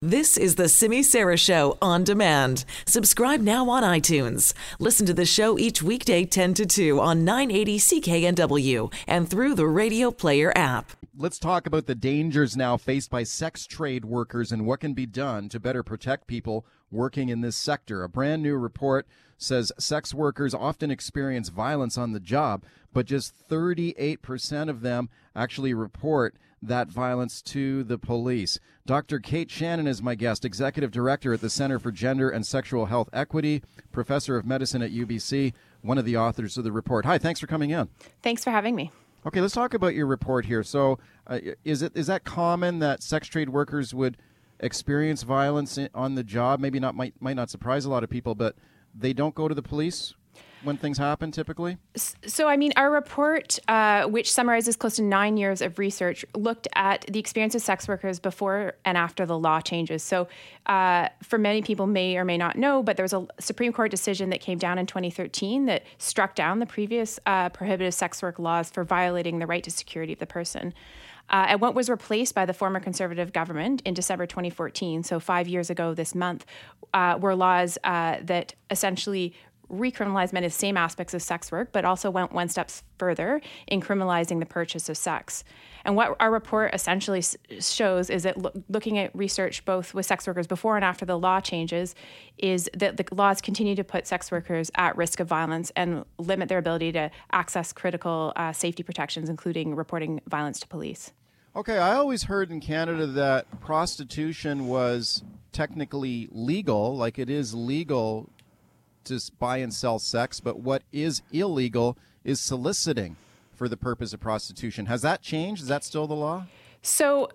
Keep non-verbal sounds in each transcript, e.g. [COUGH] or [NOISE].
This is the Simi Sara Show on demand. Subscribe now on iTunes. Listen to the show each weekday 10 to 2 on 980 CKNW and through the Radio Player app. Let's talk about the dangers now faced by sex trade workers and what can be done to better protect people working in this sector. A brand new report says sex workers often experience violence on the job, but just 38% of them actually report that violence to the police. Dr. Kate Shannon is my guest, Executive Director at the Center for Gender and Sexual Health Equity, Professor of Medicine at UBC, one of the authors of the report. Hi, thanks for coming in. Thanks for having me. Okay, let's talk about your report here. So, uh, is it is that common that sex trade workers would experience violence on the job? Maybe not might might not surprise a lot of people, but they don't go to the police when things happen typically? So, I mean, our report, uh, which summarizes close to nine years of research, looked at the experience of sex workers before and after the law changes. So, uh, for many people, may or may not know, but there was a Supreme Court decision that came down in 2013 that struck down the previous uh, prohibitive sex work laws for violating the right to security of the person. Uh, and what was replaced by the former conservative government in December 2014, so five years ago this month, uh, were laws uh, that essentially recriminalized many of the same aspects of sex work, but also went one step further in criminalizing the purchase of sex. And what our report essentially shows is that lo- looking at research both with sex workers before and after the law changes, is that the laws continue to put sex workers at risk of violence and limit their ability to access critical uh, safety protections, including reporting violence to police. Okay, I always heard in Canada that prostitution was technically legal, like it is legal to buy and sell sex, but what is illegal is soliciting for the purpose of prostitution. Has that changed? Is that still the law? So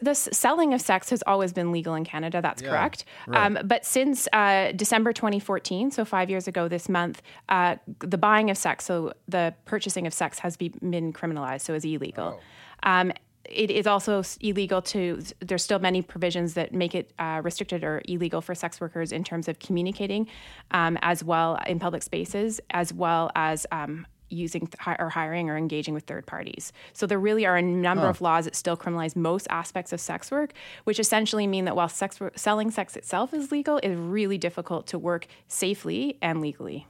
the selling of sex has always been legal in Canada. That's yeah, correct. Right. Um, but since uh, December 2014, so five years ago this month, uh, the buying of sex, so the purchasing of sex, has been criminalized, so is illegal. Oh. Um, it is also illegal to there's still many provisions that make it uh, restricted or illegal for sex workers in terms of communicating um, as well in public spaces as well as um, using th- or hiring or engaging with third parties. So there really are a number huh. of laws that still criminalize most aspects of sex work which essentially mean that while sex selling sex itself is legal it's really difficult to work safely and legally.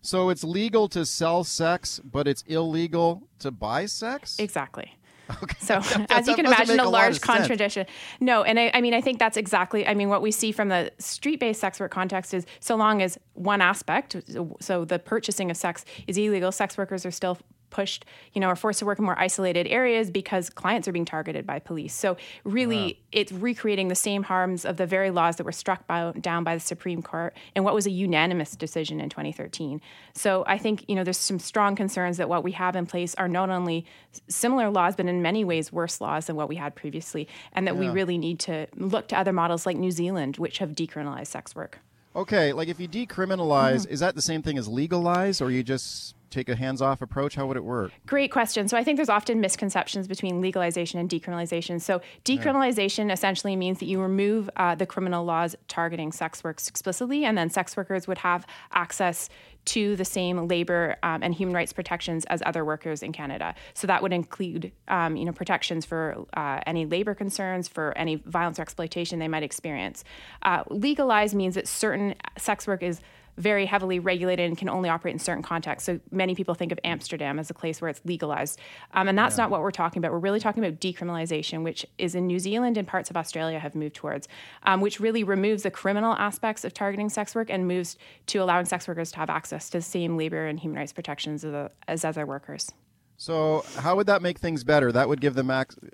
So it's legal to sell sex but it's illegal to buy sex? Exactly Okay. So, [LAUGHS] as you can imagine, a, a large contradiction. No, and I, I, mean, I think that's exactly. I mean, what we see from the street-based sex work context is so long as one aspect, so the purchasing of sex, is illegal, sex workers are still pushed, you know, are forced to work in more isolated areas because clients are being targeted by police. So really, wow. it's recreating the same harms of the very laws that were struck by, down by the Supreme Court and what was a unanimous decision in 2013. So I think, you know, there's some strong concerns that what we have in place are not only similar laws, but in many ways worse laws than what we had previously, and that yeah. we really need to look to other models like New Zealand, which have decriminalized sex work. Okay, like if you decriminalize, mm-hmm. is that the same thing as legalize, or you just take a hands off approach? How would it work? Great question. So I think there's often misconceptions between legalization and decriminalization. So decriminalization yeah. essentially means that you remove uh, the criminal laws targeting sex works explicitly, and then sex workers would have access to the same labor um, and human rights protections as other workers in Canada. So that would include, um, you know, protections for uh, any labor concerns, for any violence or exploitation they might experience. Uh, legalized means that certain sex work is very heavily regulated and can only operate in certain contexts. So many people think of Amsterdam as a place where it's legalized. Um, and that's yeah. not what we're talking about. We're really talking about decriminalization, which is in New Zealand and parts of Australia have moved towards, um, which really removes the criminal aspects of targeting sex work and moves to allowing sex workers to have access to the same labor and human rights protections as, as other workers. So, how would that make things better? That would give them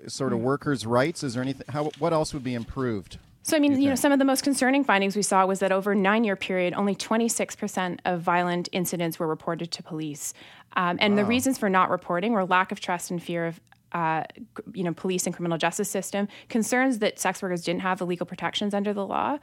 sort of mm. workers' rights. Is there anything? How, what else would be improved? So, I mean, you, you know, some of the most concerning findings we saw was that over a nine year period, only 26% of violent incidents were reported to police. Um, and wow. the reasons for not reporting were lack of trust and fear of uh, you know, police and criminal justice system, concerns that sex workers didn't have the legal protections under the law,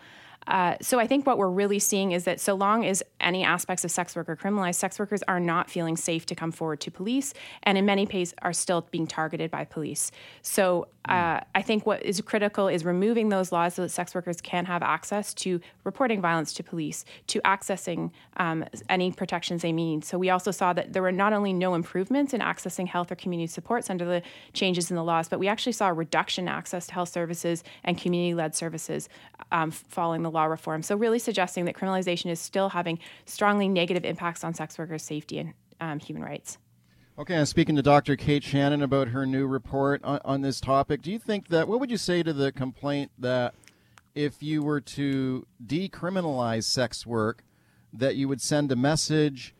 Uh, so I think what we're really seeing is that so long as any aspects of sex work are criminalized, sex workers are not feeling safe to come forward to police, and in many cases are still being targeted by police. So uh, I think what is critical is removing those laws so that sex workers can have access to reporting violence to police, to accessing um, any protections they need. So we also saw that there were not only no improvements in accessing health or community supports under the changes in the laws, but we actually saw a reduction in access to health services and community-led services um, following the law reform. So really suggesting that criminalization is still having strongly negative impacts on sex workers' safety and um, human rights. Okay, I'm speaking to Dr. Kate Shannon about her new report on, on, this topic. Do you think that, what would you say to the complaint that if you were to decriminalize sex work, that you would send a message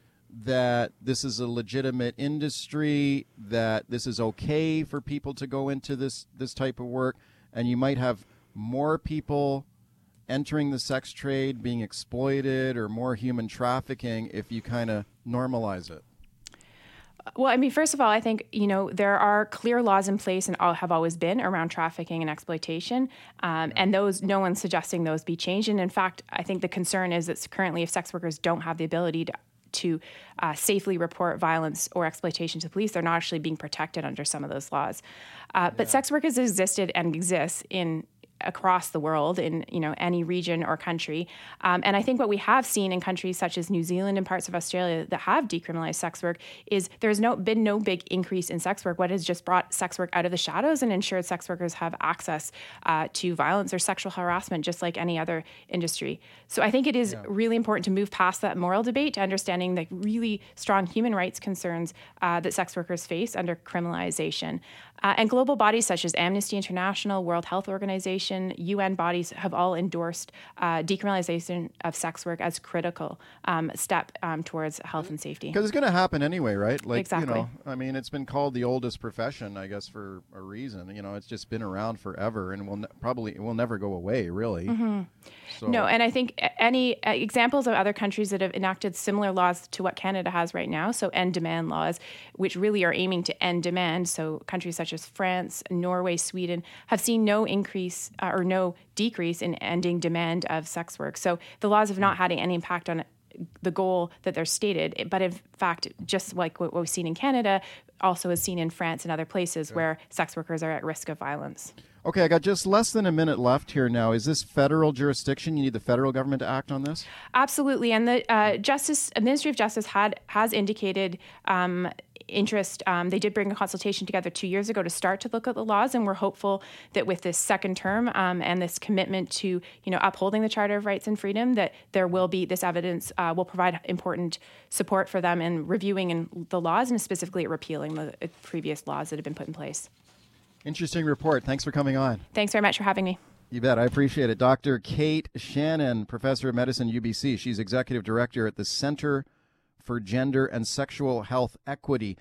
that this is a legitimate industry, that this is okay for people to go into this, this type of work, and you might have more people entering the sex trade, being exploited, or more human trafficking if you kind of normalize it? Well, I mean, first of all, I think you know there are clear laws in place and all have always been around trafficking and exploitation, um, and those no one's suggesting those be changed. And in fact, I think the concern is that currently, if sex workers don't have the ability to to uh, safely report violence or exploitation to police, they're not actually being protected under some of those laws. Uh, but sex work has existed and exists in across the world in you know any region or country. Um, and I think what we have seen in countries such as New Zealand and parts of Australia that have decriminalized sex work is there's no been no big increase in sex work. What has just brought sex work out of the shadows and ensured sex workers have access uh, to violence or sexual harassment just like any other industry. So I think it is yeah. really important to move past that moral debate to understanding the really strong human rights concerns uh, that sex workers face under criminalization. Uh, and global bodies such as Amnesty International, World Health Organization, UN bodies have all endorsed uh, decriminalization of sex work as critical um, step um, towards health and safety. Because it's going to happen anyway, right? Like, exactly. You know, I mean, it's been called the oldest profession, I guess, for a reason. You know, it's just been around forever, and will ne- probably it will never go away, really. Mm-hmm. So. No, and I think any uh, examples of other countries that have enacted similar laws to what Canada has right now, so end demand laws, which really are aiming to end demand. So countries such as France, Norway, Sweden have seen no increase uh, or no decrease in ending demand of sex work. So the laws have not had any impact on the goal that they're stated. But in fact, just like what we've seen in Canada, also is seen in France and other places where sex workers are at risk of violence. Okay, I got just less than a minute left here now. Is this federal jurisdiction? You need the federal government to act on this? Absolutely. And the uh, Justice Ministry of Justice had has indicated um, interest. Um, they did bring a consultation together two years ago to start to look at the laws, and we're hopeful that with this second term um, and this commitment to you know upholding the Charter of Rights and Freedom, that there will be this evidence uh, will provide important support for them in reviewing in the laws and specifically repealing the uh, previous laws that have been put in place. Interesting report. Thanks for coming on. Thanks very much for having me. You bet. I appreciate it. Dr. Kate Shannon, professor of medicine, UBC. She's executive director at the Center for Gender and Sexual Health Equity.